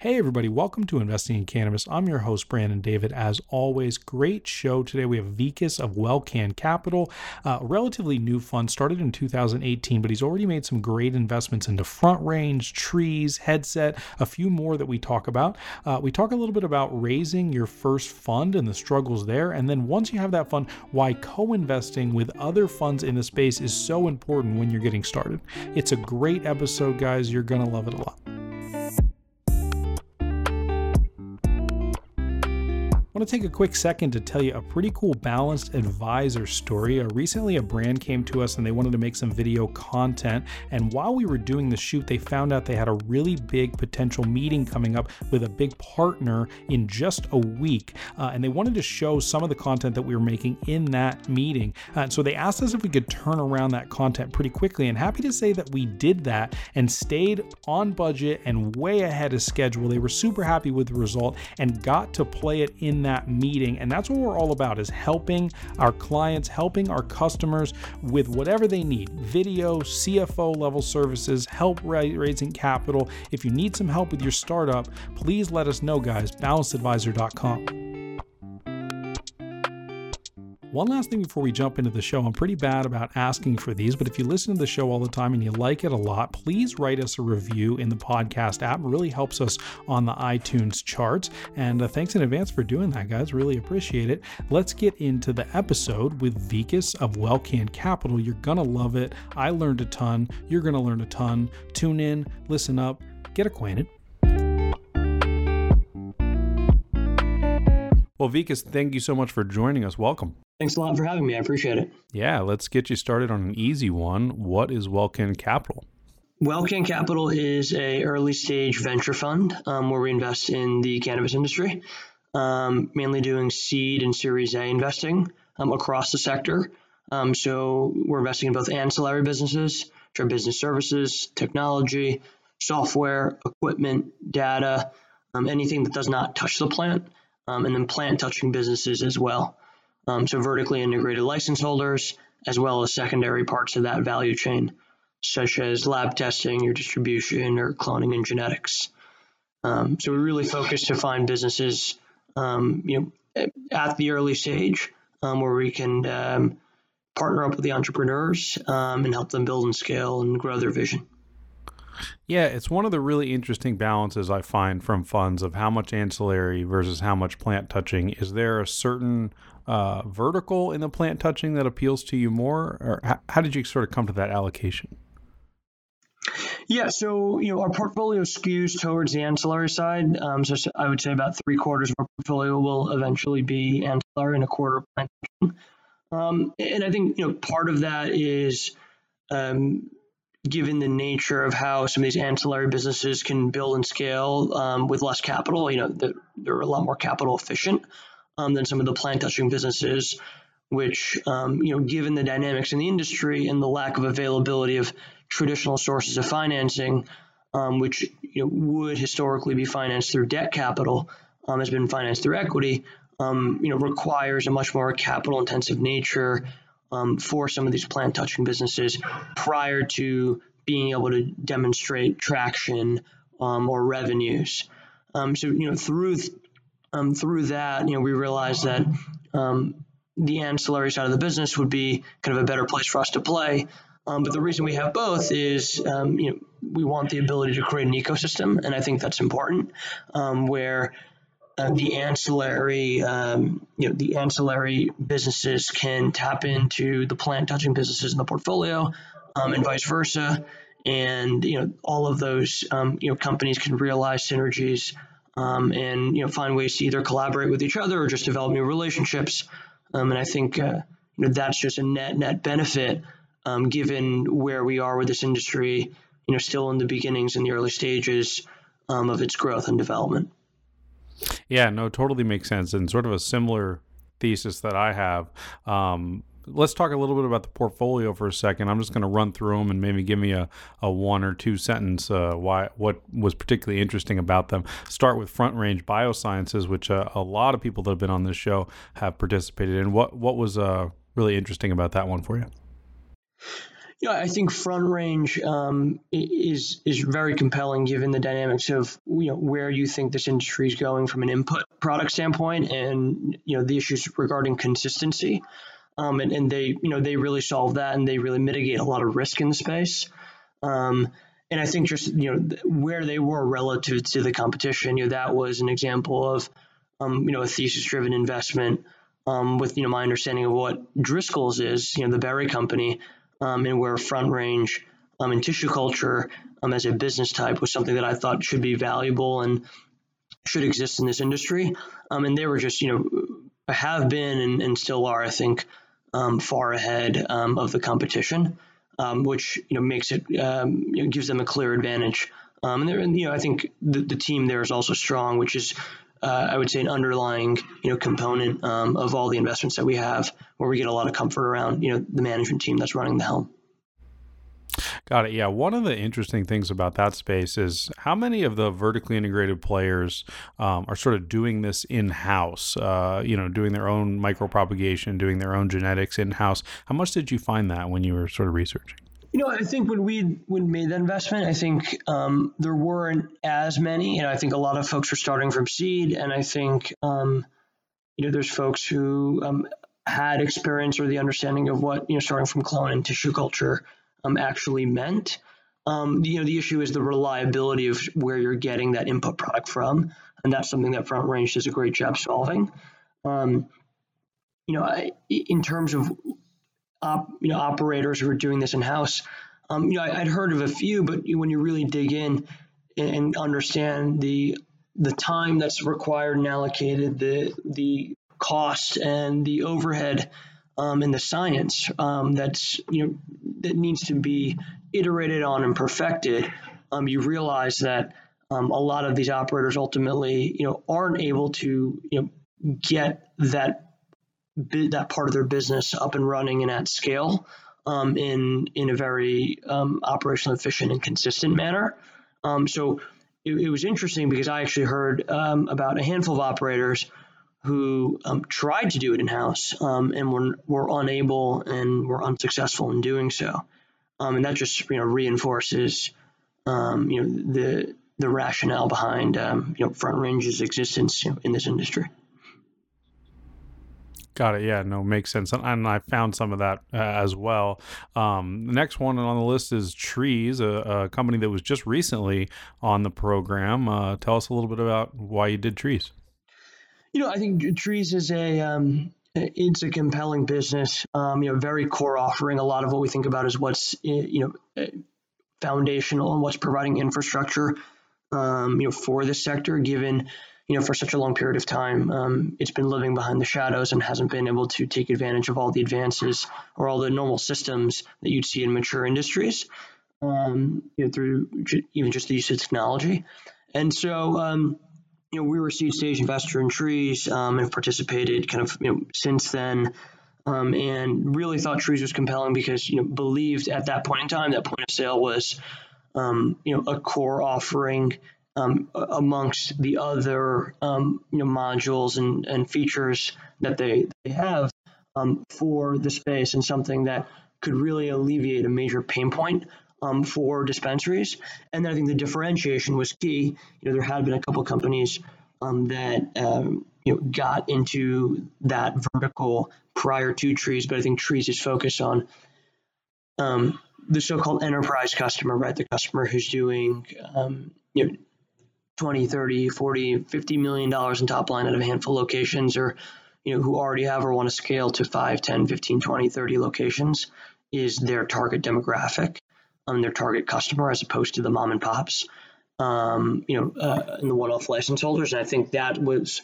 Hey, everybody, welcome to Investing in Cannabis. I'm your host, Brandon David. As always, great show today. We have Vikas of Wellcan Capital, a relatively new fund, started in 2018, but he's already made some great investments into Front Range, Treez, Headset, a few more that we talk about. Uh, we talk a little bit about raising your first fund and the struggles there. And then once you have that fund, why co investing with other funds in the space is so important when you're getting started. It's a great episode, guys. You're going to love it a lot. I want to take a quick second to tell you a pretty cool balanced advisor story. Uh, recently, a brand came to us and they wanted to make some video content. And while we were doing the shoot, they found out they had a really big potential meeting coming up with a big partner in just a week. Uh, and they wanted to show some of the content that we were making in that meeting. Uh, so they asked us if we could turn around that content pretty quickly. And happy to say that we did that and stayed on budget and way ahead of schedule. They were super happy with the result and got to play it in that meeting. And that's what we're all about is helping our clients, helping our customers with whatever they need. Video, CFO level services, help raising capital. If you need some help with your startup, please let us know, guys. Balancedadvisor.com. One last thing before we jump into the show. I'm pretty bad about asking for these, but if you listen to the show all the time and you like it a lot, please write us a review in the podcast app. It really helps us on the iTunes charts. And uh, thanks in advance for doing that, guys. Really appreciate it. Let's get into the episode with Vikas of Wellcan Capital. You're going to love it. I learned a ton. You're going to learn a ton. Tune in, listen up, get acquainted. Well, Vikas, thank you so much for joining us. Welcome. Thanks a lot for having me. I appreciate it. Yeah, let's get you started on an easy one. What is Wellcan Capital? Wellcan Capital is a early stage venture fund um, where we invest in the cannabis industry, um, mainly doing seed and Series A investing um, across the sector. Um, so we're investing in both ancillary businesses, which are business services, technology, software, equipment, data, um, anything that does not touch the plant, um, and then plant touching businesses as well um, so vertically integrated license holders, as well as secondary parts of that value chain, such as lab testing or distribution or cloning and genetics. Um, so we really focus to find businesses, um, you know, at the early stage um, where we can um, partner up with the entrepreneurs um, and help them build and scale and grow their vision. Yeah, it's one of the really interesting balances I find from funds of how much ancillary versus how much plant touching. Is there a certain uh, vertical in the plant touching that appeals to you more, or how, how did you sort of come to that allocation? Yeah, so you know our portfolio skews towards the ancillary side. Um, so I would say about three quarters of our portfolio will eventually be ancillary, and a quarter plant. Um, and I think you know part of that is um, given the nature of how some of these ancillary businesses can build and scale um, with less capital. You know, they're, they're a lot more capital efficient um, than some of the plant touching businesses, which, um, you know, given the dynamics in the industry and the lack of availability of traditional sources of financing, um, which you know, would historically be financed through debt capital, um, has been financed through equity, um, you know, requires a much more capital intensive nature um, for some of these plant touching businesses prior to being able to demonstrate traction or revenues. so, you know, through um, through that, you know, we realized that um, the ancillary side of the business would be kind of a better place for us to play. Um, but the reason we have both is, um, you know, we want the ability to create an ecosystem, and I think that's important. Um, where uh, the ancillary, um, you know, the ancillary businesses can tap into the plant touching businesses in the portfolio, and vice versa. And you know, all of those, you know, companies can realize synergies um, and you know find ways to either collaborate with each other or just develop new relationships. Um, and I think uh, you know that's just a net net benefit um, given where we are with this industry. You know, still in the beginnings in the early stages um, of its growth and development. Yeah, no, totally makes sense, and sort of a similar thesis that I have. Um, let's talk a little bit about the portfolio for a second. I'm just going to run through them and maybe give me a, a one or two sentence uh, why what was particularly interesting about them. Start with Front Range Biosciences, which uh, a lot of people that have been on this show have participated in. What what was uh, really interesting about that one for you? Yeah, I think Front Range um, is is very compelling given the dynamics of you know where you think this industry is going from an input product standpoint, and you know the issues regarding consistency. Um, and, and they you know they really solve that, and they really mitigate a lot of risk in the space. Um, and I think just you know where they were relative to the competition, you know that was an example of um, you know a thesis-driven investment. Um, with you know my understanding of what Driscoll's is, you know the berry company um, and where front range um, and tissue culture um, as a business type was something that I thought should be valuable and should exist in this industry. Um, and they were just, you know, have been and, and still are, I think, um, far ahead um, of the competition, which you know makes it you know, gives them a clear advantage. and, and you know, I think the, the team there is also strong, which is uh, I would say an underlying you know component um, of all the investments that we have, where we get a lot of comfort around you know the management team that's running the helm. Got it. Yeah. One of the interesting things about that space is how many of the vertically integrated players um, are sort of doing this in house, uh, you know, doing their own micropropagation, doing their own genetics in house. How much did you find that when you were sort of researching? You know, I think when we when made that investment, I think um, there weren't as many, and I think a lot of folks were starting from seed, and I think um, you know there's folks who um, had experience or the understanding of what you know starting from clone and tissue culture um, actually meant. Um, you know, the issue is the reliability of where you're getting that input product from, and that's something that Front Range does a great job solving. Um, you know, I, in terms of op, you know operators who are doing this in house. Um, you know, I, would heard of a few, but when you really dig in and understand the the time that's required and allocated, the the cost and the overhead um, and the science um, that's you know that needs to be iterated on and perfected, um, you realize that um, a lot of these operators ultimately you know aren't able to you know get that that part of their business up and running and at scale um, in in a very um, operational efficient and consistent manner. Um, so it, it, was interesting because I actually heard um, about a handful of operators who um, tried to do it in house um, and were were unable and were unsuccessful in doing so, and that just you know reinforces you know the the rationale behind you know Front Range's existence you know, in this industry. Got it. Yeah, no, makes sense. And I found some of that uh, as well. Um, the next one on the list is Treez, a, a, company that was just recently on the program. Uh, tell us a little bit about why you did Treez. You know, I think Treez is a um, it's a compelling business. Um, you know, very core offering. A lot of what we think about is what's you know foundational and what's providing infrastructure. Um, you know, for the sector, given you know, for such a long period of time, um, it's been living behind the shadows and hasn't been able to take advantage of all the advances or all the normal systems that you'd see in mature industries, um, you know, through even just the use of technology. And so, um, you know, we were seed stage investor in Treez um, and participated kind of you know, since then. Um, and really thought Treez was compelling because you know believed at that point in time that point of sale was um, you know a core offering um, amongst the other um, you know, modules and, and features that they, they have um, for the space and something that could really alleviate a major pain point um, for dispensaries. And I think the differentiation was key. You know, there had been a couple companies um, that um, you know got into that vertical prior to Treez, but I think Treez is focused on the so-called enterprise customer, right? The customer who's doing you know 20, 30, 40, 50 million dollars in top line at a handful of locations or you know who already have or want to scale to 5, 10, 15, 20, 30 locations is their target demographic, um, their target customer as opposed to the mom and pops, um, you know, uh, and the one-off license holders. And I think that was,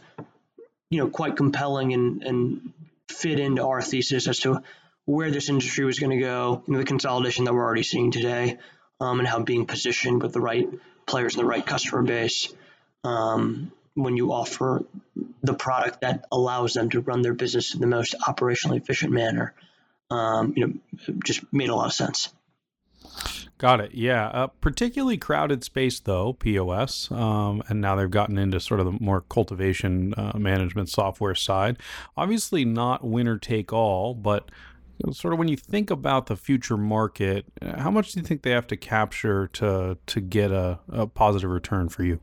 you know, quite compelling and, and fit into our thesis as to where this industry was going to go, you know, the consolidation that we're already seeing today, um, and how being positioned with the right players in the right customer base um, when you offer the product that allows them to run their business in the most operationally efficient manner. Um, you know, just made a lot of sense. Got it. Yeah. A particularly crowded space, though, POS. Um, and now they've gotten into sort of the more cultivation uh, management software side. Obviously, not winner take all, but sort of when you think about the future market, uh, how much do you think they have to capture to to get a, a positive return for you?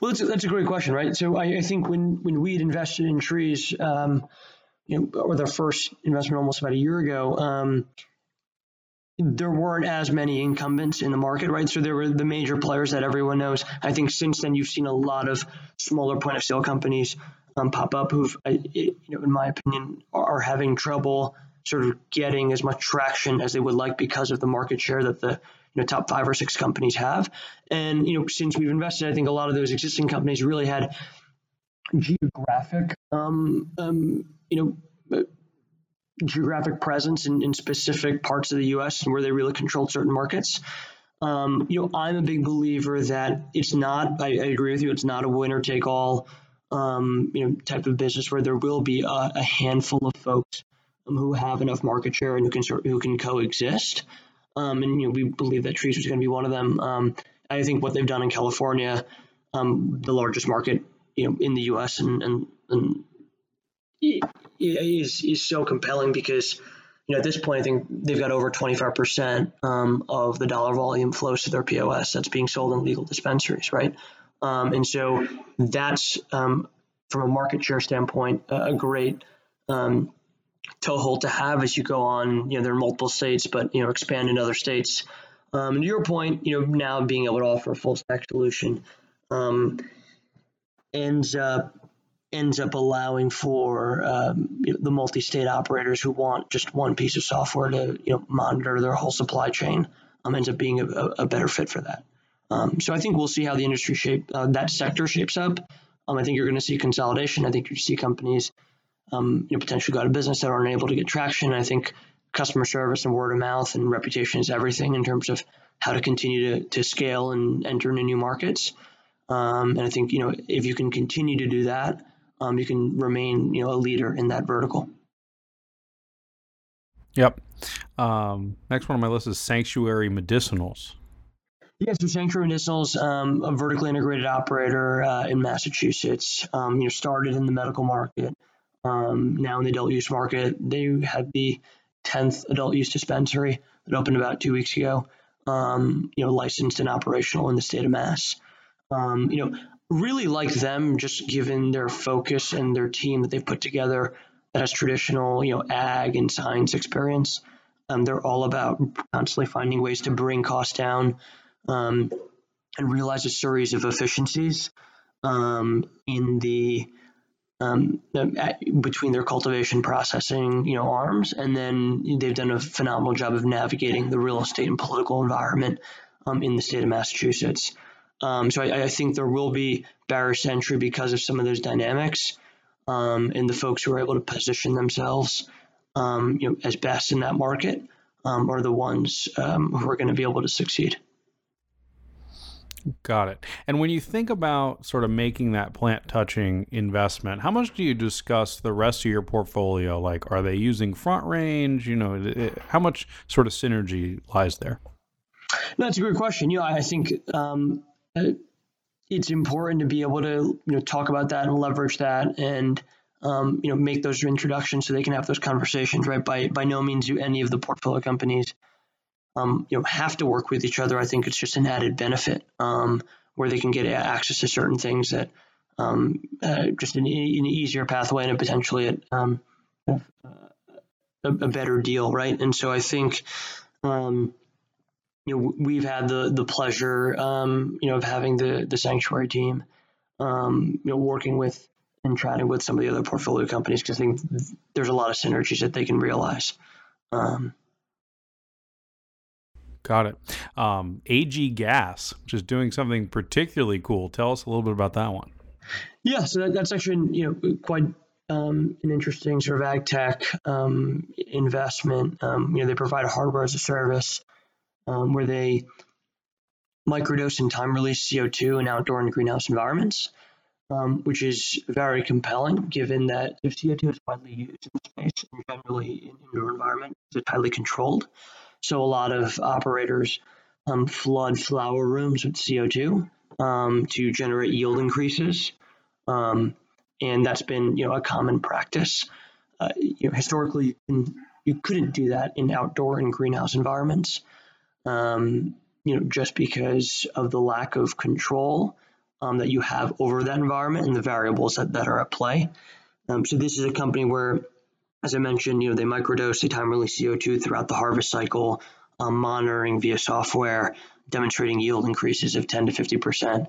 Well, that's a, that's a great question, right? So I, I think when when we had invested in Treez, um, you know, or their first investment almost about a year ago, um, there weren't as many incumbents in the market, right? So there were the major players that everyone knows. I think since then you've seen a lot of smaller point of sale companies um, pop up who've, you know, in my opinion, are having trouble sort of getting as much traction as they would like because of the market share that the you know top five or six companies have. And you know, since we've invested, I think a lot of those existing companies really had geographic, um, um, you know geographic presence in, in specific parts of the U.S. where they really controlled certain markets. Um, you know, I'm a big believer that it's not. I, I agree with you. It's not a winner take all, um, you know, type of business where there will be a, a handful of folks um, who have enough market share and who can who can coexist. Um, and you know, we believe that Treez is going to be one of them. Um, I think what they've done in California, um, the largest market, you know, in the U.S. and and, and is is so compelling because you know at this point I think they've got over 25 percent um, of the dollar volume flows to their POS that's being sold in legal dispensaries, right? Um, and so that's um, from a market share standpoint a great um, toehold to have as you go on. You know there are multiple states, but you know expand in other states. Um, and to your point, you know now being able to offer a full stack solution um, ends up ends up allowing for um, you know, the multi-state operators who want just one piece of software to you know monitor their whole supply chain um, ends up being a, a better fit for that. Um, so I think we'll see how the industry shape uh, that sector shapes up. Um, I think you're going to see consolidation. I think you see companies um, you know, potentially go out of business that aren't able to get traction. I think customer service and word of mouth and reputation is everything in terms of how to continue to, to scale and enter into new markets. Um, and I think you know if you can continue to do that, um, you can remain you know a leader in that vertical. Yep. Um, next one on my list is Sanctuary Medicinals. Yeah, so Sanctuary Medicinals, um, a vertically integrated operator uh, in Massachusetts. Um, you know, started in the medical market, um, now in the adult use market. They have the 10th adult use dispensary that opened about two weeks ago. Um, you know, licensed and operational in the state of Mass. Um, you know, really like them just given their focus and their team that they've put together that has traditional, you know, ag and science experience. Um, they're all about constantly finding ways to bring costs down um, and realize a series of efficiencies um, in the um, between their cultivation processing, you know, arms, and then they've done a phenomenal job of navigating the real estate and political environment um, in the state of Massachusetts. Um, so I, I, think there will be barriers to entry because of some of those dynamics, um, and the folks who are able to position themselves, um, you know, as best in that market um, are the ones um, who are going to be able to succeed. Got it. And when you think about sort of making that plant touching investment, how much do you discuss the rest of your portfolio? Like, are they using front range? You know, it, how much sort of synergy lies there? No, That's a great question. You know, I think um, uh, it's important to be able to you know talk about that and leverage that and um, you know make those introductions so they can have those conversations right by by no means do any of the portfolio companies um, you know have to work with each other i think it's just an added benefit um, where they can get access to certain things that um, uh, just an, an, easier pathway and potentially a, um, a, a, better deal right and so i think um, you know, we've had the the pleasure, um, you know, of having the the sanctuary team, um, you know, working with and chatting with some of the other portfolio companies because I think there's a lot of synergies that they can realize. Um, Got it. Um, AG Gas, which is doing something particularly cool. Tell us a little bit about that one. Yeah, so that, that's actually you know quite um, an interesting sort of ag tech um, investment. Um, you know, they provide a hardware as a service um, where they microdose and time release CO2 in outdoor and greenhouse environments, um, which is very compelling given that if CO2 is widely used in space and generally in indoor environment, it's highly controlled. So a lot of operators um, flood flower rooms with CO2 um, to generate yield increases. Um, and that's been you know a common practice. Uh, you know, historically, in you couldn't do that in outdoor and greenhouse environments. Um, you know, just because of the lack of control um, that you have over that environment and the variables that, that are at play. Um, so this is a company where, as I mentioned, you know, they microdose, they time release CO2 throughout the harvest cycle, um, monitoring via software, demonstrating yield increases of 10 to 50 percent.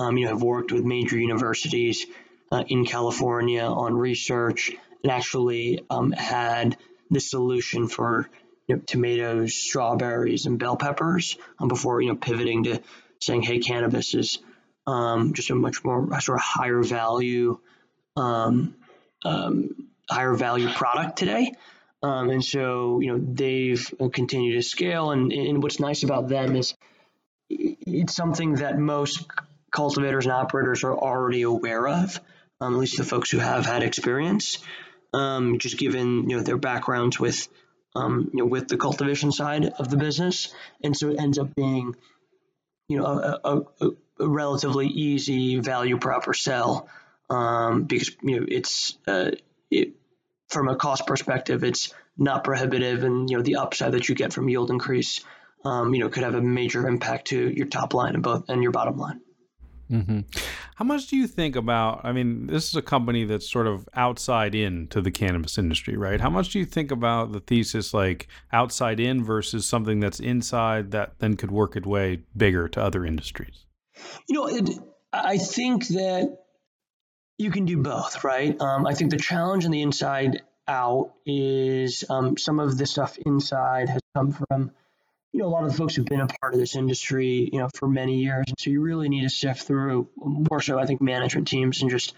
Um, you know, have worked with major universities uh, in California on research and actually um, had the solution for you know, tomatoes, strawberries, and bell peppers um, before you know pivoting to saying, hey, cannabis is um, just a much more sort of higher value, um, um, higher value product today. Um, and so you know they've continued to scale, and, and what's nice about them is it's something that most cultivators and operators are already aware of, um, at least the folks who have had experience, um, just given you know their backgrounds with um, you know with the cultivation side of the business, and so it ends up being you know a, a, a relatively easy value proper sell um, because you know it's uh, it, from a cost perspective it's not prohibitive, and you know the upside that you get from yield increase. Um, you know, could have a major impact to your top line and both and your bottom line. Mm-hmm. How much do you think about? I mean, this is a company that's sort of outside in to the cannabis industry, right? How much do you think about the thesis like outside in versus something that's inside that then could work its way bigger to other industries? You know, it, I think that you can do both, right? Um, I think the challenge on the inside out is um, some of the stuff inside has come from you know, a lot of the folks who've been a part of this industry, you know, for many years. And so you really need to sift through more so, I think, management teams and just,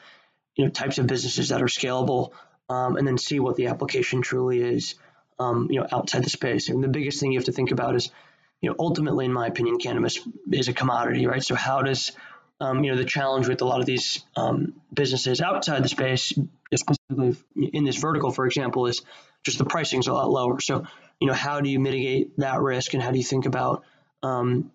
you know, types of businesses that are scalable um, and then see what the application truly is, um, you know, outside the space. And the biggest thing you have to think about is, you know, ultimately, in my opinion, cannabis is a commodity, right? So how does, um, you know, the challenge with a lot of these um, businesses outside the space, specifically in this vertical, for example, is just the pricing is a lot lower. So you know, how do you mitigate that risk and how do you think about um,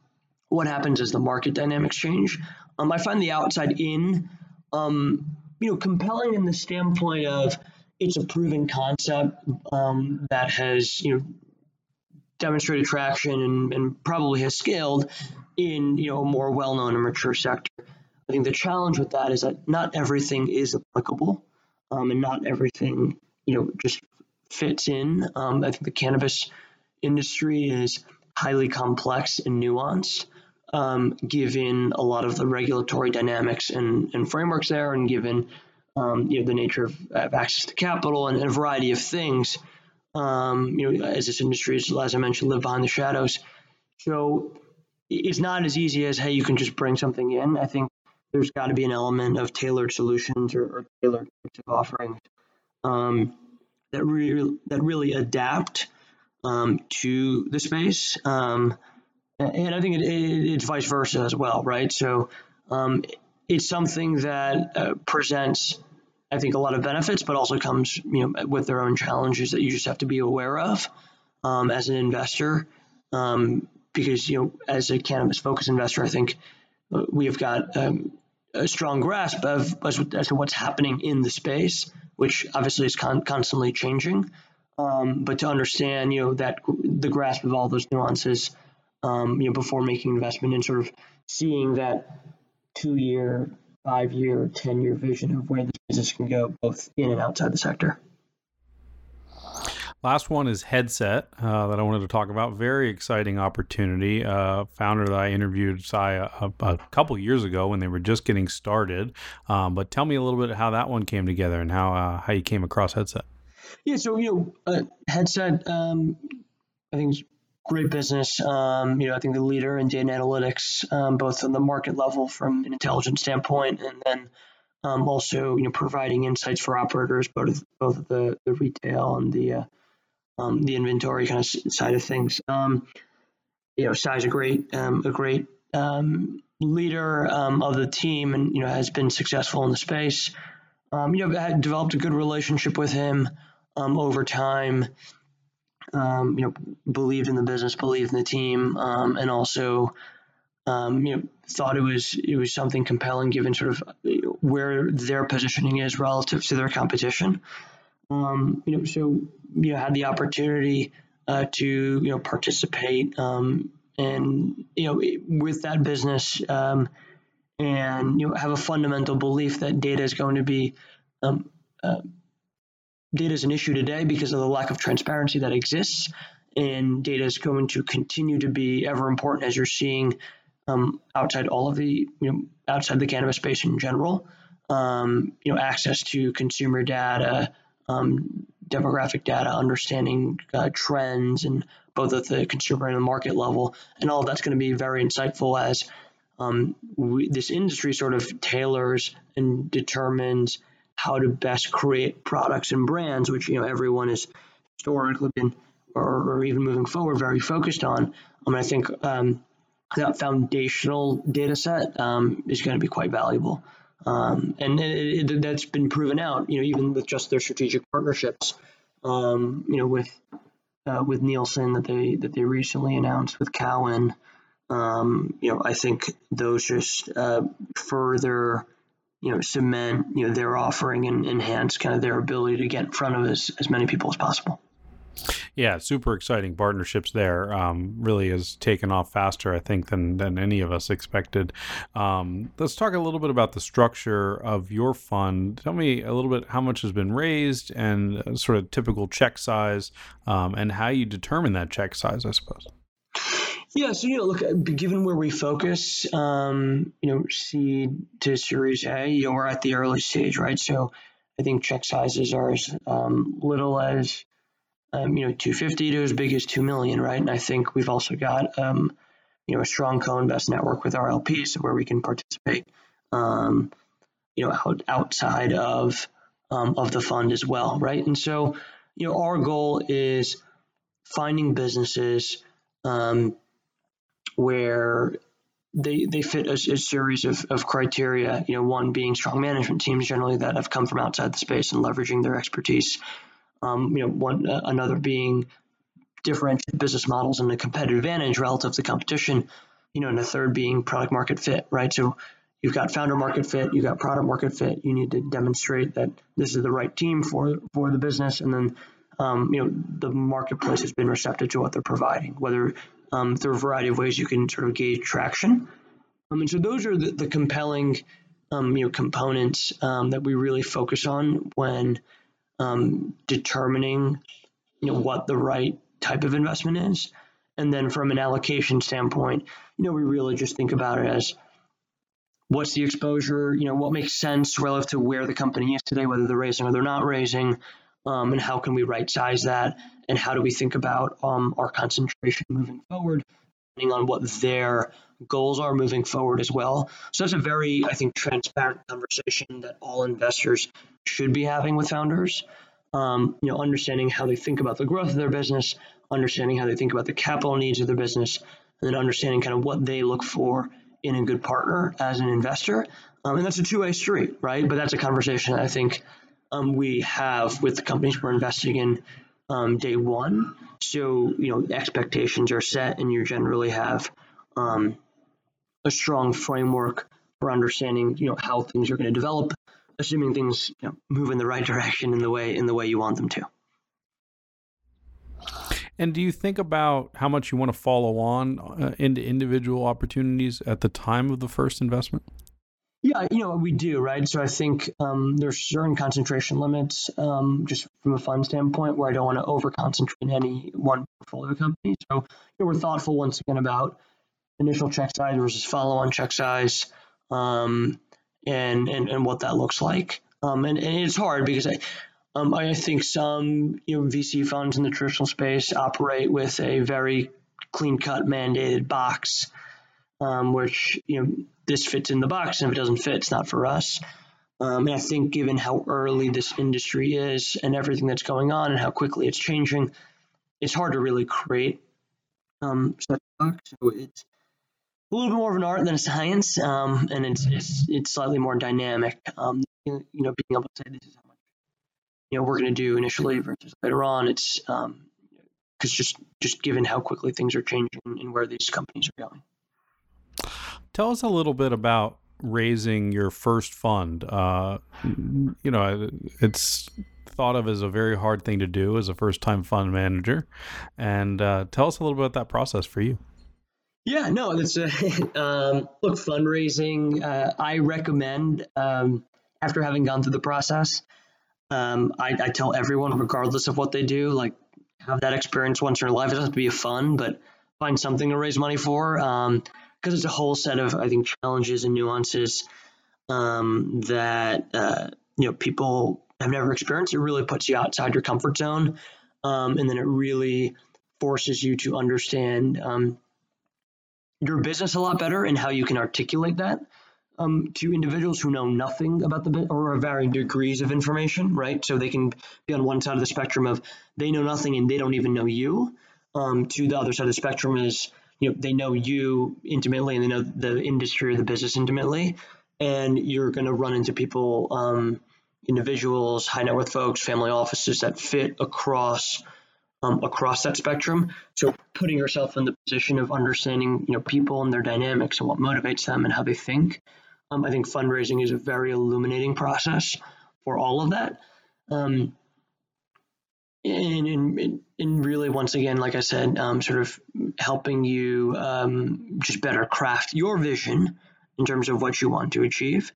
what happens as the market dynamics change? Um, I find the outside in, um, you know, compelling in the standpoint of it's a proven concept um, that has, you know, demonstrated traction and, and probably has scaled in, you know, a more well-known and mature sector. I think the challenge with that is that not everything is applicable, um, and not everything, you know, just fits in. Um, I think the cannabis industry is highly complex and nuanced, um, given a lot of the regulatory dynamics and, and frameworks there, and given um, you know the nature of, of access to capital and, and, a variety of things. Um, you know, as this industry is, as I mentioned, live behind the shadows. So it's not as easy as hey, you can just bring something in. I think there's got to be an element of tailored solutions or, or tailored offerings. Um, that really that really adapt um, to the space. Um, and I think it, it, it's vice versa as well, right? So um, it's something that uh, presents, I think, a lot of benefits, but also comes, you know, with their own challenges that you just have to be aware of um, as an investor. Um, because you know, as a cannabis-focused investor, I think uh, we have got um, a strong grasp of as, as to what's happening in the space which obviously is con- constantly changing. Um, but to understand, you know, that the grasp of all those nuances, um, you know, before making investment and sort of seeing that two-year, five-year, ten-year vision of where this business can go, both in and outside the sector. Last one is Headset uh, that I wanted to talk about. Very exciting opportunity. Uh, founder that I interviewed Cy a, a, couple years ago when they were just getting started. Um, but tell me a little bit how that one came together and how uh, how you came across Headset. Yeah, so you know, uh, Headset, um, I think great business. Um, you know, I think the leader in data analytics, um, both on the market level from an intelligence standpoint, and then um, also you know providing insights for operators, both both the the retail and the uh, um, the inventory kind of side of things. Um, you know, Cy's a great um, a great um, leader um, of the team, and you know has been successful in the space. Um, you know, had developed a good relationship with him over time. you know, believed in the business, believed in the team, and also. you know, thought it was it was something compelling given sort of where their positioning is relative to their competition. Um, you know, so you know, had the opportunity uh, to you know participate um, and you know with that business um, and you know have a fundamental belief that data is going to be um, uh, data is an issue today because of the lack of transparency that exists and data is going to continue to be ever important as you're seeing um, outside all of the you know outside the cannabis space in general. Um, you know access to consumer data um, demographic data understanding uh, trends and both at the consumer and the market level and all of that's going to be very insightful as um, we, this industry sort of tailors and determines how to best create products and brands which you know everyone has historically been or, or even moving forward very focused on. I mean, I think um, that foundational data set um, is going to be quite valuable. Um, and it, it, that's been proven out, you know, even with just their strategic partnerships, um, you know, with uh, with Nielsen that they that they recently announced with Cowen. Um, you know, I think those just uh, further, you know, cement, you know, their offering and enhance kind of their ability to get in front of as, as many people as possible. Yeah, super exciting partnerships there. Um, really has taken off faster, I think, than than any of us expected. Um, let's talk a little bit about the structure of your fund. Tell me a little bit how much has been raised and uh, sort of typical check size, um, and how you determine that check size, I suppose. Yeah, so you know, look, uh, given where we focus, um, you know, seed to Series A, you know, we're at the early stage, right? So I think check sizes are as um, little as um, you know, 250 to as big as 2 million, right? And I think we've also got, um, you know, a strong co-invest network with our LPs where we can participate, um, you know, out, outside of, um, of the fund as well, right? And so, you know, our goal is finding businesses um, where they they fit a, a series of, of criteria. You know, one being strong management teams generally that have come from outside the space and leveraging their expertise um, you know, one uh, another being differentiated business models and a competitive advantage relative to competition, you know, and the third being product market fit, right? So you've got founder market fit, you've got product market fit. You need to demonstrate that this is the right team for for the business, and then um, you know the marketplace has been receptive to what they're providing, whether um, through a variety of ways you can sort of gauge traction. I mean, so those are the, the compelling um, you know components um, that we really focus on when um, determining you know what the right type of investment is. And then from an allocation standpoint you know we really just think about it as what's the exposure? You know what makes sense relative to where the company is today whether they're raising or they're not raising um, and how can we right size that? And how do we think about um, our concentration moving forward depending on what their goals are moving forward as well. So that's a very, I think, transparent conversation that all investors should be having with founders. Um, you know, understanding how they think about the growth of their business, understanding how they think about the capital needs of their business, and then understanding kind of what they look for in a good partner as an investor. Um, and that's a two-way street, right? But that's a conversation I think um, we have with the companies we're investing in um, day one. So you know, expectations are set, and you generally have um, a strong framework for understanding, you know, how things are going to develop, assuming things you know, move in the right direction in the way in the way you want them to. And do you think about how much you want to follow on uh, into individual opportunities at the time of the first investment? Yeah, you know, we do, right? So I think um, there's certain concentration limits um, just from a fund standpoint where I don't want to over concentrate in any one portfolio company. So you know, we're thoughtful once again about initial check size versus follow on check size um, and, and, and what that looks like. Um, and, and it's hard because I, um, I think some you know, VC funds in the traditional space operate with a very clean cut mandated box, um, which you know this fits in the box, and if it doesn't fit, it's not for us. Um, and I think given how early this industry is and everything that's going on and how quickly it's changing, it's hard to really create um, such a box. So it's a little bit more of an art than a science, um, and it's, it's it's slightly more dynamic. Um, you know, being able to say this is how much you know we're going to do initially versus later on. It's because um, just just given how quickly things are changing and where these companies are going. Tell us a little bit about raising your first fund. Uh, you know, it's thought of as a very hard thing to do as a first time fund manager. And uh, tell us a little bit about that process for you. Yeah, no, it's a um, look fundraising. Uh, I recommend um, after having gone through the process, um, I, I, tell everyone, regardless of what they do, like have that experience once in your life. It doesn't have to be fun, but find something to raise money for because um, it's a whole set of I think challenges and nuances um, that uh, you know people have never experienced. It really puts you outside your comfort zone, um, and then it really forces you to understand your business a lot better and how you can articulate that um, to individuals who know nothing about the or varying degrees of information, right? So they can be on one side of the spectrum of they know nothing and they don't even know you. Um, to the other side of the spectrum is you know they know you intimately and they know the industry or the business intimately, and you're going to run into people, um, individuals, high net worth folks, family offices that fit across um, across that spectrum. So putting yourself in the position of understanding, you know, people and their dynamics and what motivates them and how they think. Um, I think fundraising is a very illuminating process for all of that. Um, and, and, and really, once again, like I said, um, sort of helping you um, just better craft your vision in terms of what you want to achieve.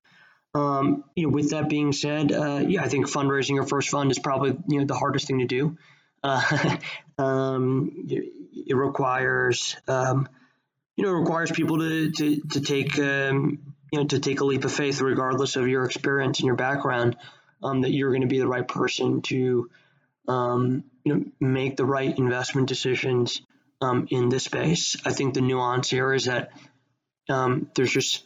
Um, you know, with that being said, uh, yeah, I think fundraising your first fund is probably you know the hardest thing to do. Uh, um, it requires um, you know requires people to to, to take um, you know to take a leap of faith regardless of your experience and your background um, that you're going to be the right person to um, you know make the right investment decisions um, in this space. I think the nuance here is that there's just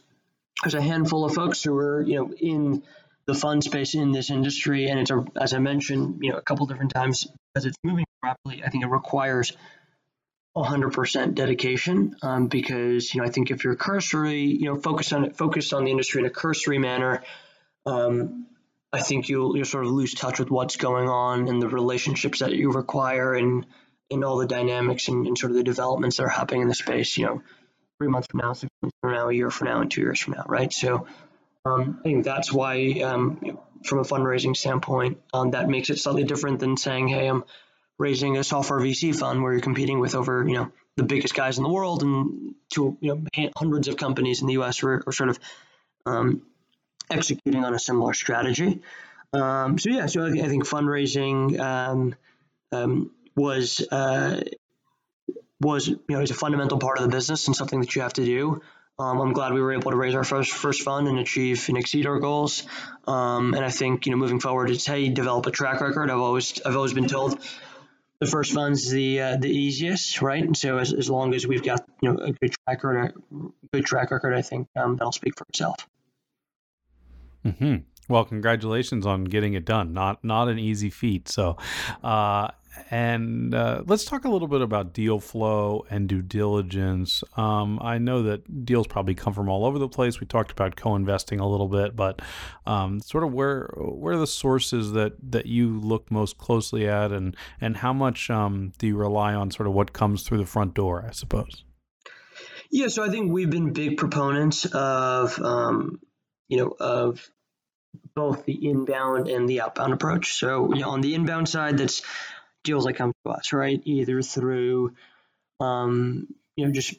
there's a handful of folks who are you know in the fund space in this industry, and it's a, as I mentioned, you know, a couple different times as it's moving rapidly. I think it requires 100% dedication um, because you know I think if you're cursory, you know, focused on it, focused on the industry in a cursory manner, um, I think you'll you'll sort of lose touch with what's going on and the relationships that you require and and all the dynamics and, and sort of the developments that are happening in the space. You know, three months from now, six months from now, a year from now, and two years from now, right? So um, I think that's why, um, from a fundraising standpoint, um, that makes it slightly different than saying, "Hey, I'm raising a software VC fund where you're competing with over, you know, the biggest guys in the world and to you know hundreds of companies in the U.S. are, are sort of um, executing on a similar strategy." Um, so yeah, so I, think fundraising um, was uh, was you know is a fundamental part of the business and something that you have to do. Um, I'm glad we were able to raise our first first fund and achieve and exceed our goals. Um, and I think you know moving forward, it's how you develop a track record. I've always I've always been told the first fund's the uh, the easiest, right? And so as, as long as we've got you know a good track record, a good track record, I think um, that'll speak for itself. Hmm. Well, congratulations on getting it done. Not not an easy feat. So, uh, and uh, let's talk a little bit about deal flow and due diligence. Um, I know that deals probably come from all over the place. We talked about co-investing a little bit, but um, sort of where where are the sources that that you look most closely at, and and how much um, do you rely on sort of what comes through the front door? I suppose. Yeah, so I think we've been big proponents of um, you know of both the inbound and the outbound approach. So you know, on the inbound side, that's deals that come to us, right? Either through, um, you know, just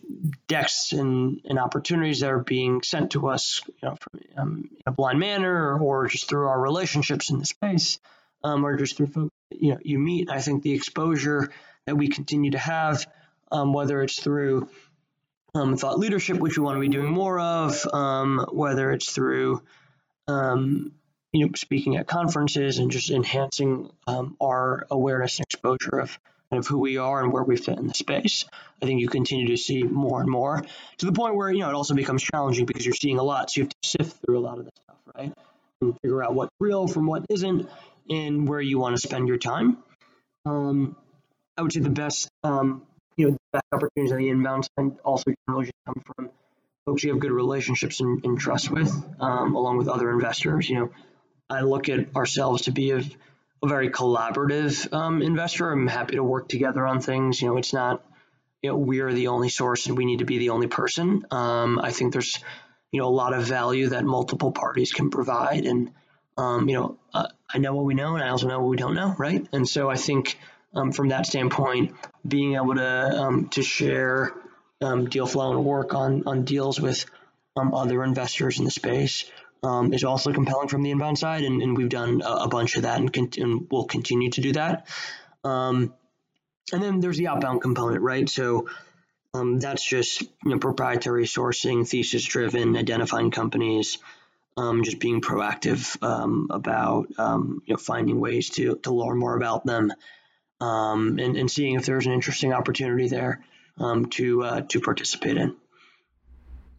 decks and, and opportunities that are being sent to us, you know, from, um, in a blind manner, or, just through our relationships in the space, um, or just through folks you know you meet. I think the exposure that we continue to have, um, whether it's through um, thought leadership, which we want to be doing more of, um, whether it's through um, you know, speaking at conferences and just enhancing um, our awareness and exposure of kind of who we are and where we fit in the space. I think you continue to see more and more to the point where, you know, it also becomes challenging because you're seeing a lot. So you have to sift through a lot of this stuff, right? And figure out what's real from what isn't and where you want to spend your time. Um, I would say the best, um, you know, the best opportunities on the inbound side also generally just come from folks you have good relationships and, and trust with, um, along with other investors. You know, I look at ourselves to be a, a very collaborative um, investor. I'm happy to work together on things. You know, it's not you know, we are the only source and we need to be the only person. Um, I think there's you know a lot of value that multiple parties can provide, and um, you know, uh, I know what we know, and I also know what we don't know, right? And so I think um, from that standpoint, being able to um, to share um, deal flow and work on on deals with other investors in the space um, is also compelling from the inbound side, and, and we've done a, a, bunch of that, and, and we'll continue to do that. Um, and then there's the outbound component, right? So that's just you know, proprietary sourcing, thesis driven, identifying companies. Um, just being proactive um, about um, you know finding ways to to learn more about them um, and, and seeing if there's an interesting opportunity there um, to uh, to participate in.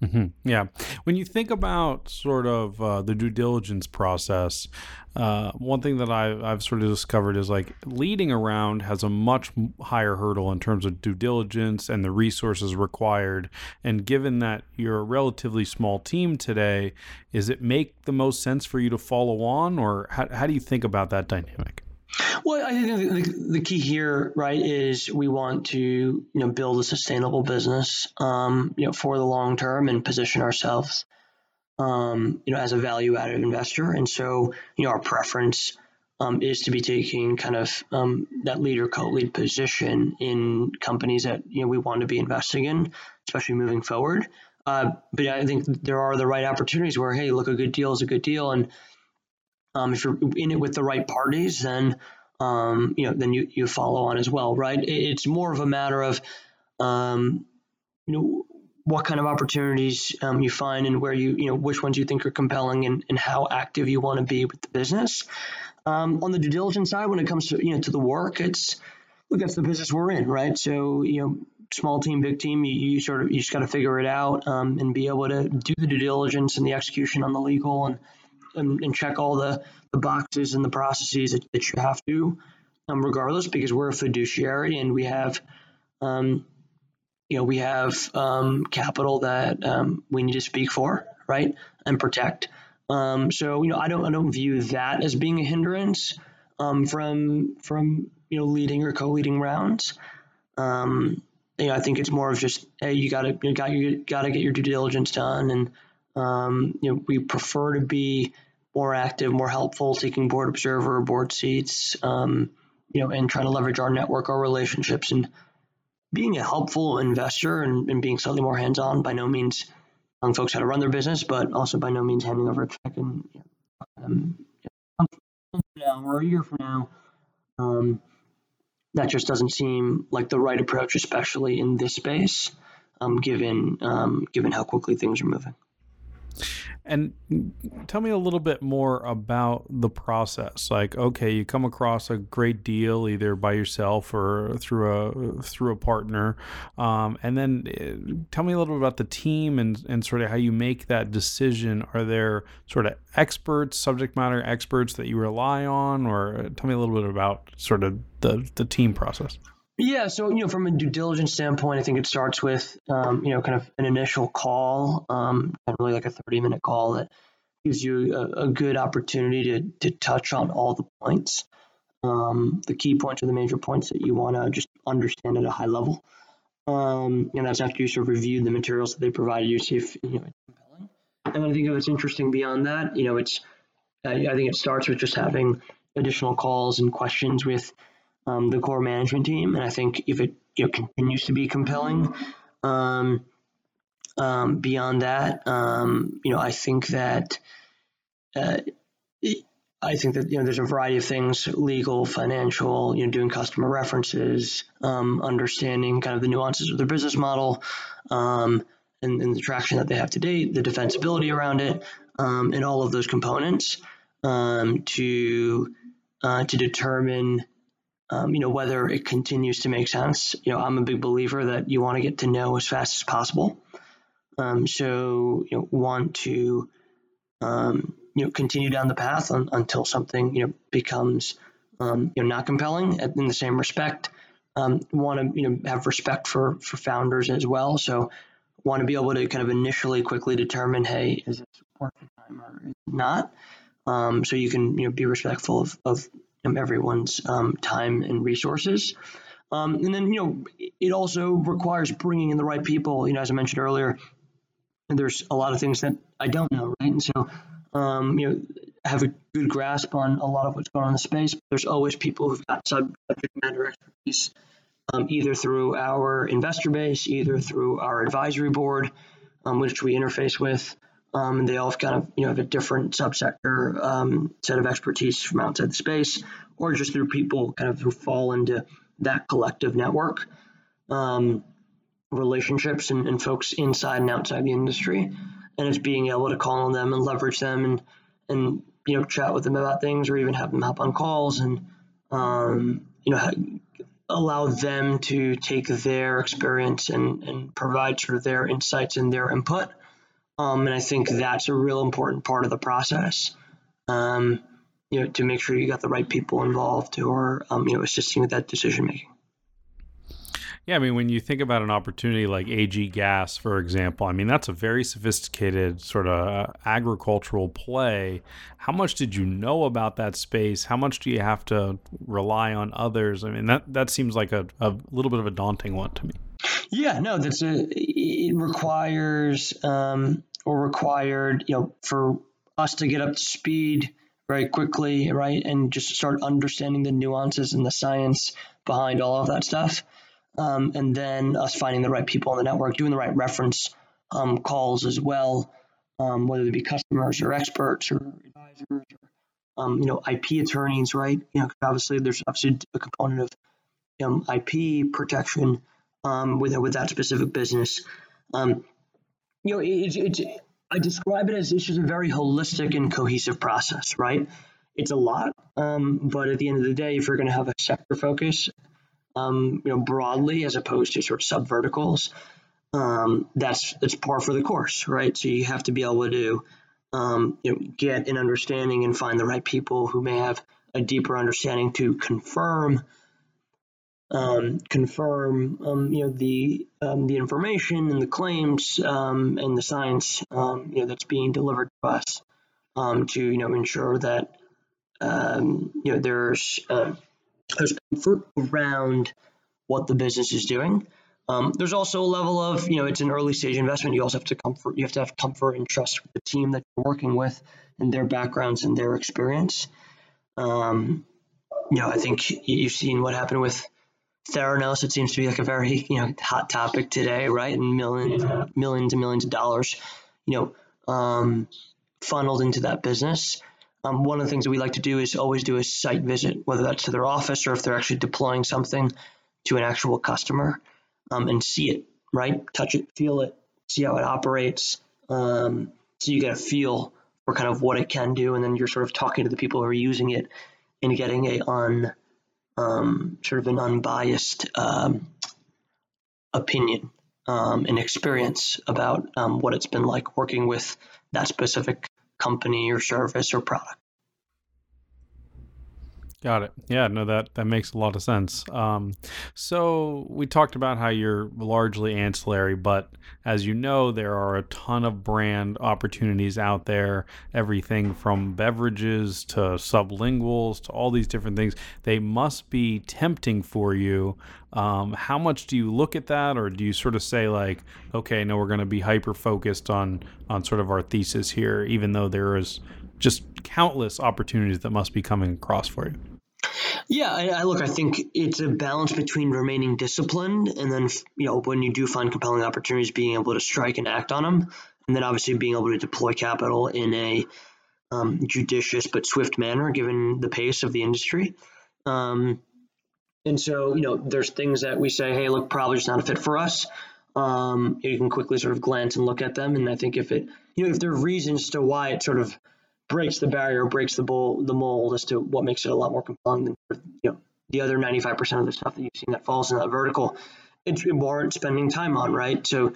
Mm-hmm. Yeah. When you think about sort of uh, the due diligence process, uh, one thing that I've, I've sort of discovered is like leading around has a much higher hurdle in terms of due diligence and the resources required. And given that you're a relatively small team today, is it make the most sense for you to follow on, or how, how do you think about that dynamic? Well, I think the, the, key here, right, is we want to you know build a sustainable business, um, you know, for the long term and position ourselves, um, you know, as a value added investor. And so, you know, our preference um, is to be taking kind of um, that lead or co-lead position in companies that you know we want to be investing in, especially moving forward. Uh, but I think there are the right opportunities where, hey, look, a good deal is a good deal, and um, if you're in it with the right parties, then um, you know then you, you follow on as well, right? It's more of a matter of um, you know what kind of opportunities um, you find and where you you know which ones you think are compelling and, and how active you want to be with the business. Um, on the due diligence side, when it comes to you know to the work, it's look that's the business we're in, right? So you know small team, big team, you, you sort of you just got to figure it out um, and be able to do the due diligence and the execution on the legal and and, and check all the, the boxes and the processes that, that you have to, um, regardless, because we're a fiduciary and we have, um, you know, we have um, capital that um, we need to speak for, right, and protect. Um, so you know, I don't I don't view that as being a hindrance um, from from you know leading or co-leading rounds. Um, you know, I think it's more of just hey, you gotta you got you gotta get your due diligence done, and um, you know, we prefer to be more active, more helpful, taking board observer, board seats, um, you know, and trying to leverage our network, our relationships, and being a helpful investor and, and being slightly more hands-on. By no means telling folks how to run their business, but also by no means handing over a check and you know, um, now or a year from now. Um, that just doesn't seem like the right approach, especially in this space, um, given um, given how quickly things are moving. And tell me a little bit more about the process. Like, okay, you come across a great deal either by yourself or through a through a partner, um, and then uh, tell me a little bit about the team and and sort of how you make that decision. Are there sort of experts, subject matter experts that you rely on, or tell me a little bit about sort of the the team process. Yeah, so you know, from a due diligence standpoint, I think it starts with um, you know kind of an initial call, um, really like a thirty minute call that gives you a, a good opportunity to to touch on all the points, um, the key points or the major points that you want to just understand at a high level. Um, and that's after you sort of reviewed the materials that they provided you, see if you know it's compelling. And I think if it's interesting beyond that, you know, it's I think it starts with just having additional calls and questions with um, the core management team. And I think if it you know, continues to be compelling, um, um, beyond that, um, you know, I think that uh, I think that you know there's a variety of things: legal, financial, you know, doing customer references, um, understanding kind of the nuances of their business model, um, and, and, the traction that they have to date, the defensibility around it, and all of those components to uh, to determine um, you know, whether it continues to make sense. You know, I'm a big believer that you want to get to know as fast as possible. Um, so, you know, want to, um, you know, continue down the path until something, you know, becomes, um, you know, not compelling in the same respect. Um, want to, you know, have respect for, for founders as well. So want to be able to kind of initially quickly determine, hey, is this worth the time or not? Um, so you can, you know, be respectful of, of everyone's um, time and resources. Um, and then, you know, it also requires bringing in the right people. You know, as I mentioned earlier, there's a lot of things that I don't know, right? And so, um, you know, have a good grasp on a lot of what's going on in the space. There's always people who've got subject matter expertise, um, either through our investor base, either through our advisory board, um, which we interface with. Um, and they all kind of you know have a different subsector um, set of expertise from outside the space, or just through people kind of who fall into that collective network um, relationships and, and folks inside and outside the industry, and it's being able to call on them and leverage them and and you know chat with them about things, or even have them hop on calls and um, you know allow them to take their experience and, and provide sort of their insights and their input um, and I think that's a real important part of the process. Um, you know, to make sure you got the right people involved who are, um, you know, assisting with that decision making. Yeah, I mean, when you think about an opportunity like AG Gas, for example, I mean, that's a very sophisticated sort of uh, agricultural play. How much did you know about that space? How much do you have to rely on others? I mean, that, that seems like a, a little bit of a daunting one to me. Yeah, no, that's a, it requires, um, or required, you know, for us to get up to speed very quickly, right, and just start understanding the nuances and the science behind all of that stuff, um, and then us finding the right people in the network, doing the right reference um, calls as well, um, whether they be customers or experts or advisors, or, um, you know, IP attorneys, right? You know, obviously there's obviously a component of um, IP protection um, with with that specific business. Um, you know, it's, it's I describe it as it's just a very holistic and cohesive process, right? It's a lot, um, but at the end of the day, if you're going to have a sector focus, um, you know, broadly as opposed to sort of sub verticals, um, that's that's par for the course, right? So you have to be able to, um, you know, get an understanding and find the right people who may have a deeper understanding to confirm um, confirm um, you know the um, the information and the claims um, and the science um, you know that's being delivered to us um, to you know ensure that you know there's there's comfort around what the business is doing. there's also a level of you know it's an early stage investment. You also have to comfort you have to have comfort and trust with the team that you're working with and their backgrounds and their experience. you know, I think you've seen what happened with Theranos, it seems to be like a very you know hot topic today, right? And millions, millions and millions of dollars, you know, um, funneled into that business. Um, one of the things that we like to do is always do a site visit, whether that's to their office or if they're actually deploying something to an actual customer, um, and see it, right? Touch it, feel it, see how it operates, um, so you get a feel for kind of what it can do, and then you're sort of talking to the people who are using it and getting a on um, sort of an unbiased um, opinion um, and experience about um, what it's been like working with that specific company or service or product. Got it. Yeah, no, that that makes a lot of sense. Um, so we talked about how you're largely ancillary, but as you know, there are a ton of brand opportunities out there. Everything from beverages to sublinguals to all these different things. They must be tempting for you. Um, how much do you look at that, or do you sort of say like, okay, no, we're going to be hyper focused on on sort of our thesis here, even though there is just countless opportunities that must be coming across for you. Yeah, I, I, look. I think it's a balance between remaining disciplined and then, you know, when you do find compelling opportunities, being able to strike and act on them, and then obviously being able to deploy capital in a um, judicious but swift manner, given the pace of the industry. Um, and so, you know, there's things that we say, hey, look, probably just not a fit for us. Um, you can quickly sort of glance and look at them, and I think if it, you know, if there are reasons to why it sort of breaks the barrier, breaks the bowl, the mold as to what makes it a lot more compelling than you know the other 95% of the stuff that you've seen that falls in that vertical. It warrants spending time on, right? So,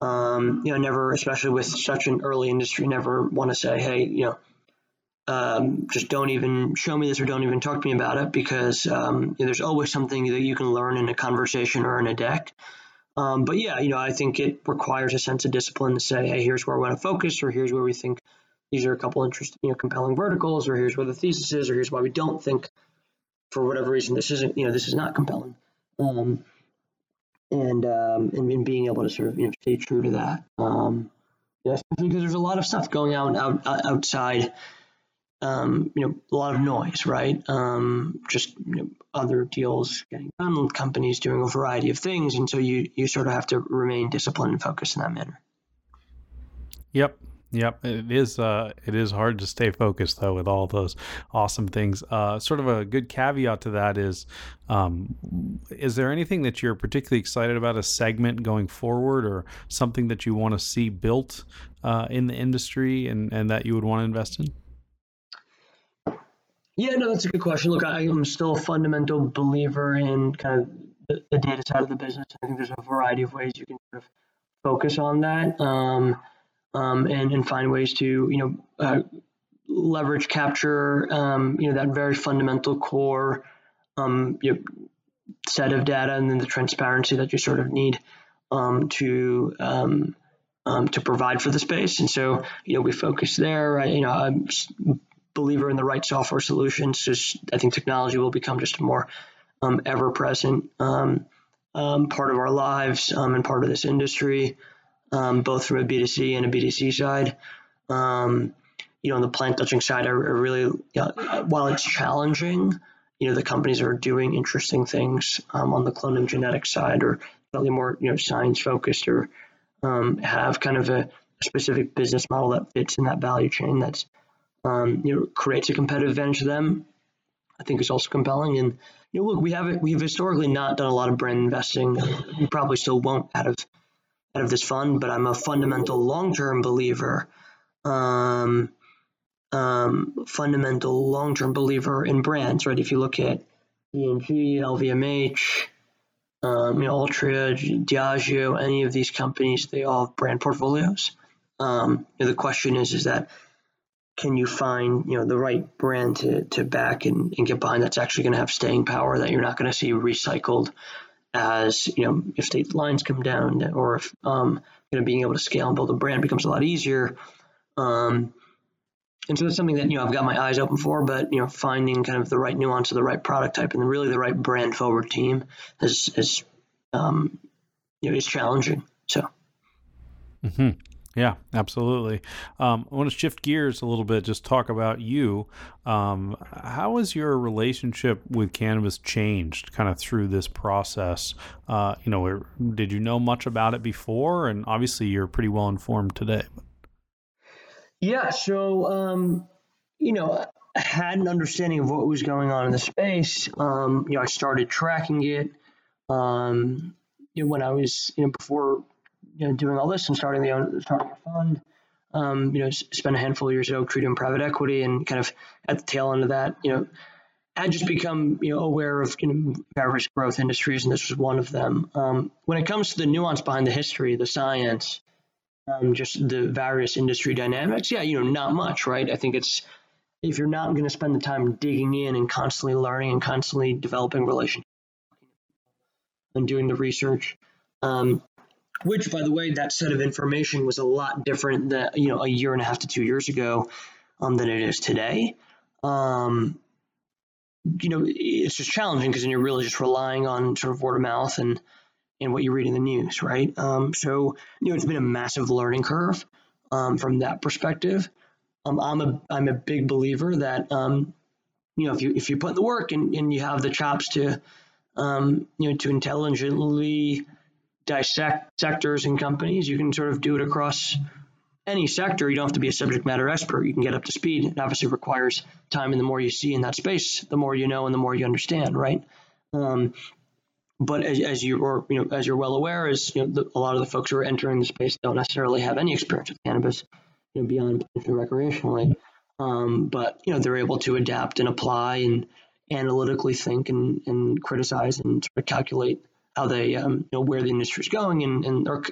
um, you know, never, especially with such an early industry, never want to say, hey, you know, um, just don't even show me this or don't even talk to me about it because um, you know, there's always something that you can learn in a conversation or in a deck. Um, but yeah, you know, I think it requires a sense of discipline to say, hey, here's where we want to focus, or here's where we think these are a couple interesting, you know, compelling verticals, or here's where the thesis is, or here's why we don't think, for whatever reason, this isn't, you know, this is not compelling. Um, and, um, and, being able to sort of, you know, stay true to that. Um, yeah, because there's a lot of stuff going on out, out, outside um, you know, a lot of noise, right? Um, just you know, other deals getting done, companies doing a variety of things, and so you you sort of have to remain disciplined and focused in that manner. Yep, Yep, it is. Uh, it is hard to stay focused though with all those awesome things. Uh, sort of a good caveat to that is, um, is there anything that you're particularly excited about a segment going forward, or something that you want to see built uh, in the industry and and that you would want to invest in? Yeah, no, that's a good question. Look, I am still a fundamental believer in kind of the, the data side of the business. I think there's a variety of ways you can sort of focus on that. Um, um, and, and find ways to, you know, uh, leverage capture, um, you know, that very fundamental core um, you know, set of data and then the transparency that you sort of need um, to um, um, to provide for the space. And so, you know, we focus there. Right? You know, I'm believer in the right software solutions. Just I think technology will become just a more ever present part of our lives and part of this industry um, both from a B2C and a B2C side. Um, you know, on the plant touching side, I, really, you know, while it's challenging, you know, the companies are doing interesting things um, on the clonal genetic side or slightly more, you know, science focused or um, have kind of a specific business model that fits in that value chain that's, um, you know, creates a competitive advantage to them. I think is also compelling. And, you know, look, we haven't, we've historically not done a lot of brand investing. We probably still won't out of out of this fund, but I'm a fundamental long-term believer, um, um, fundamental long-term believer in brands. Right? If you look at P&G, LVMH, um, you know, Altria, Diageo, any of these companies, they all have brand portfolios. Um, you know, the question is, is that can you find you know the right brand to, to back and, and get behind that's actually going to have staying power that you're not going to see recycled as you know if state lines come down or if um, you know being able to scale and build a brand becomes a lot easier um, and so that's something that you know I've got my eyes open for but you know finding kind of the right nuance of the right product type and really the right brand forward team is is um, you know is challenging so mm-hmm. Yeah, absolutely. Um, I want to shift gears a little bit, just talk about you. Um, how has your relationship with cannabis changed kind of through this process? Uh, you know, did you know much about it before? And obviously, you're pretty well informed today. Yeah, so, um, you know, I had an understanding of what was going on in the space. Um, you know, I started tracking it. Um, you know, when I was, you know, before you know, doing all this and starting the starting a fund. Um, you know, spent a handful of years at Oaktree doing private equity, and kind of at the tail end of that, you know, had just become you know aware of you know, various growth industries, and this was one of them. Um, when it comes to the nuance behind the history, the science, um, just the various industry dynamics, yeah, you know, not much, right? I think it's if you're not going to spend the time digging in and constantly learning and constantly developing relationships and doing the research, um, which by the way that set of information was a lot different than you know a year and a half to two years ago um, than it is today. Um, you know it's just challenging because then you're really just relying on sort of word of mouth and and what you read in the news right? Um, so you know it's been a massive learning curve um, from that perspective. Um, i'm a i'm a big believer that um, you know if you if you put the work and, and you have the chops to you know to intelligently dissect sectors and companies. You can sort of do it across any sector. You don't have to be a subject matter expert. You can get up to speed. It obviously requires time, and the more you see in that space, the more you know and the more you understand, right? Um, but as, as you or you know as you're well aware, is you know the, a lot of the folks who are entering the space don't necessarily have any experience with cannabis, you know, beyond recreationally. Um, but you know they're able to adapt and apply and analytically think and, and criticize and sort of calculate how they um, you know where the industry is going and and are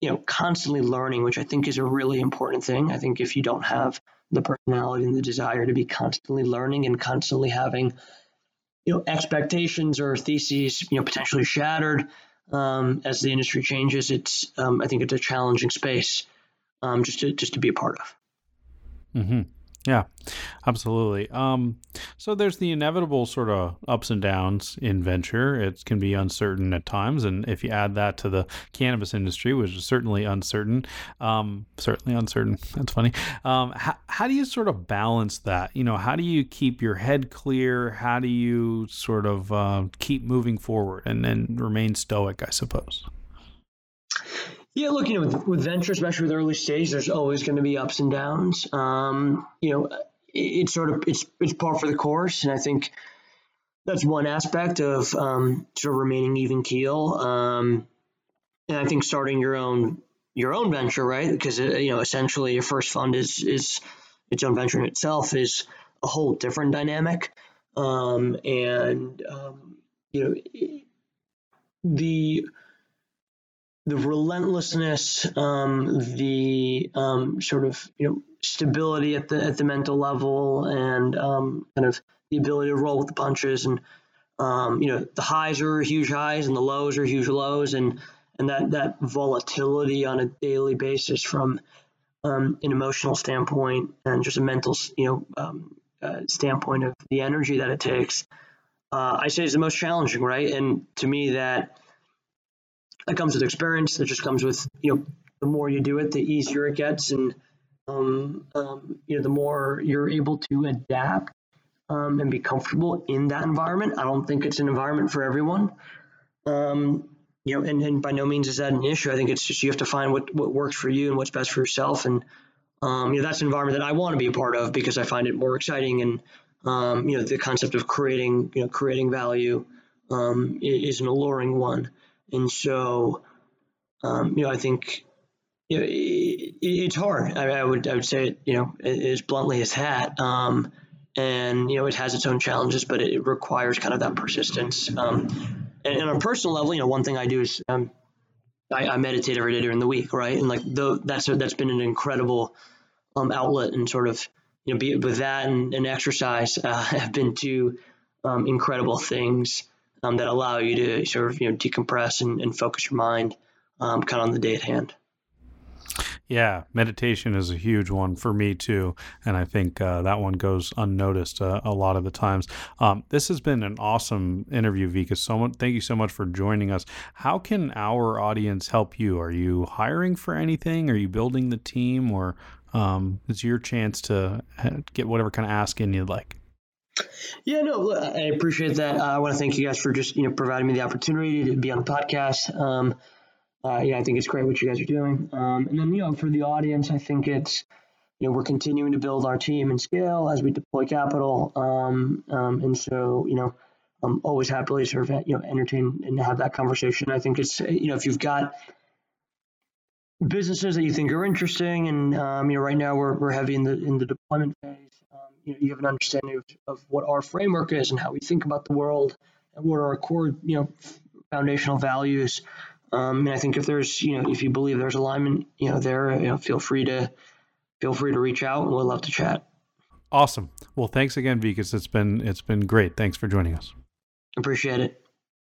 you know constantly learning, which I think is a really important thing. I think if you don't have the personality and the desire to be constantly learning and constantly having you know expectations or theses you know potentially shattered um, as the industry changes, it's um, I think it's a challenging space um, just to just to be a part of. Mm-hmm. Yeah, absolutely. Um, so there's the inevitable sort of ups and downs in venture. It can be uncertain at times, and if you add that to the cannabis industry, which is certainly uncertain, um, certainly uncertain. That's funny. Um, how, how do you sort of balance that? You know, how do you keep your head clear? How do you sort of uh, keep moving forward and then remain stoic? I suppose. Yeah, look, you know, with, with venture, especially with early stage, there's always going to be ups and downs. Um, you know, it, it's sort of it's it's par for the course, and I think that's one aspect of um, sort of remaining even keel. Um, and I think starting your own your own venture, right? Because uh, you know, essentially, your first fund is is its own venture in itself is a whole different dynamic, um, and um, you know, the the relentlessness, um, the um, sort of you know stability at the at the mental level, and um, kind of the ability to roll with the punches, and um, you know the highs are huge highs and the lows are huge lows, and and that that volatility on a daily basis from um, an emotional standpoint and just a mental you know um, uh, standpoint of the energy that it takes, uh, I say is the most challenging, right? And to me that that comes with experience. That just comes with you know the more you do it, the easier it gets, and um, um, you know the more you're able to adapt um, and be comfortable in that environment. I don't think it's an environment for everyone. Um, you know, and, and by no means is that an issue. I think it's just you have to find what, what works for you and what's best for yourself. And um, you know, that's an environment that I want to be a part of because I find it more exciting. And um, you know, the concept of creating you know creating value is an alluring one. And so, um, you know, I think you know, it, it's hard. I, I, would I would say it, you know, as bluntly as that. Um, and you know, it has its own challenges, but it requires kind of that persistence. Um, and, on a personal level, you know, one thing I do is um, I, I, meditate every day during the week, right? And like though that's that's been an incredible um, outlet and sort of you know, be with that and, and exercise uh, have been two um, incredible things um, that allow you to sort of you know decompress and, and focus your mind um, kind of on the day at hand. Yeah, meditation is a huge one for me too, and I think uh, that one goes unnoticed uh, a lot of the times. Um, this has been an awesome interview, Vika. So much, thank you so much for joining us. How can our audience help you? Are you hiring for anything? Are you building the team, or um, is your chance to get whatever kind of ask in you'd like? Yeah, no, I appreciate that. Uh, I want to thank you guys for just you know providing me the opportunity to be on the podcast. Um, uh, yeah, I think it's great what you guys are doing. Um, and then you know for the audience, I think it's you know we're continuing to build our team and scale as we deploy capital. Um, um, and so you know I'm always happily sort of you know entertain and have that conversation. I think it's you know if you've got businesses that you think are interesting, and um, you know right now we're, we're heavy in the in the deployment phase you know you have an understanding of, of what our framework is and how we think about the world and what are our core you know foundational values. Um, and I think if there's you know if you believe there's alignment you know there you know feel free to feel free to reach out and We'd love to chat. Awesome. Well, thanks again, Vikas. It's been it's been great. Thanks for joining us. Appreciate it.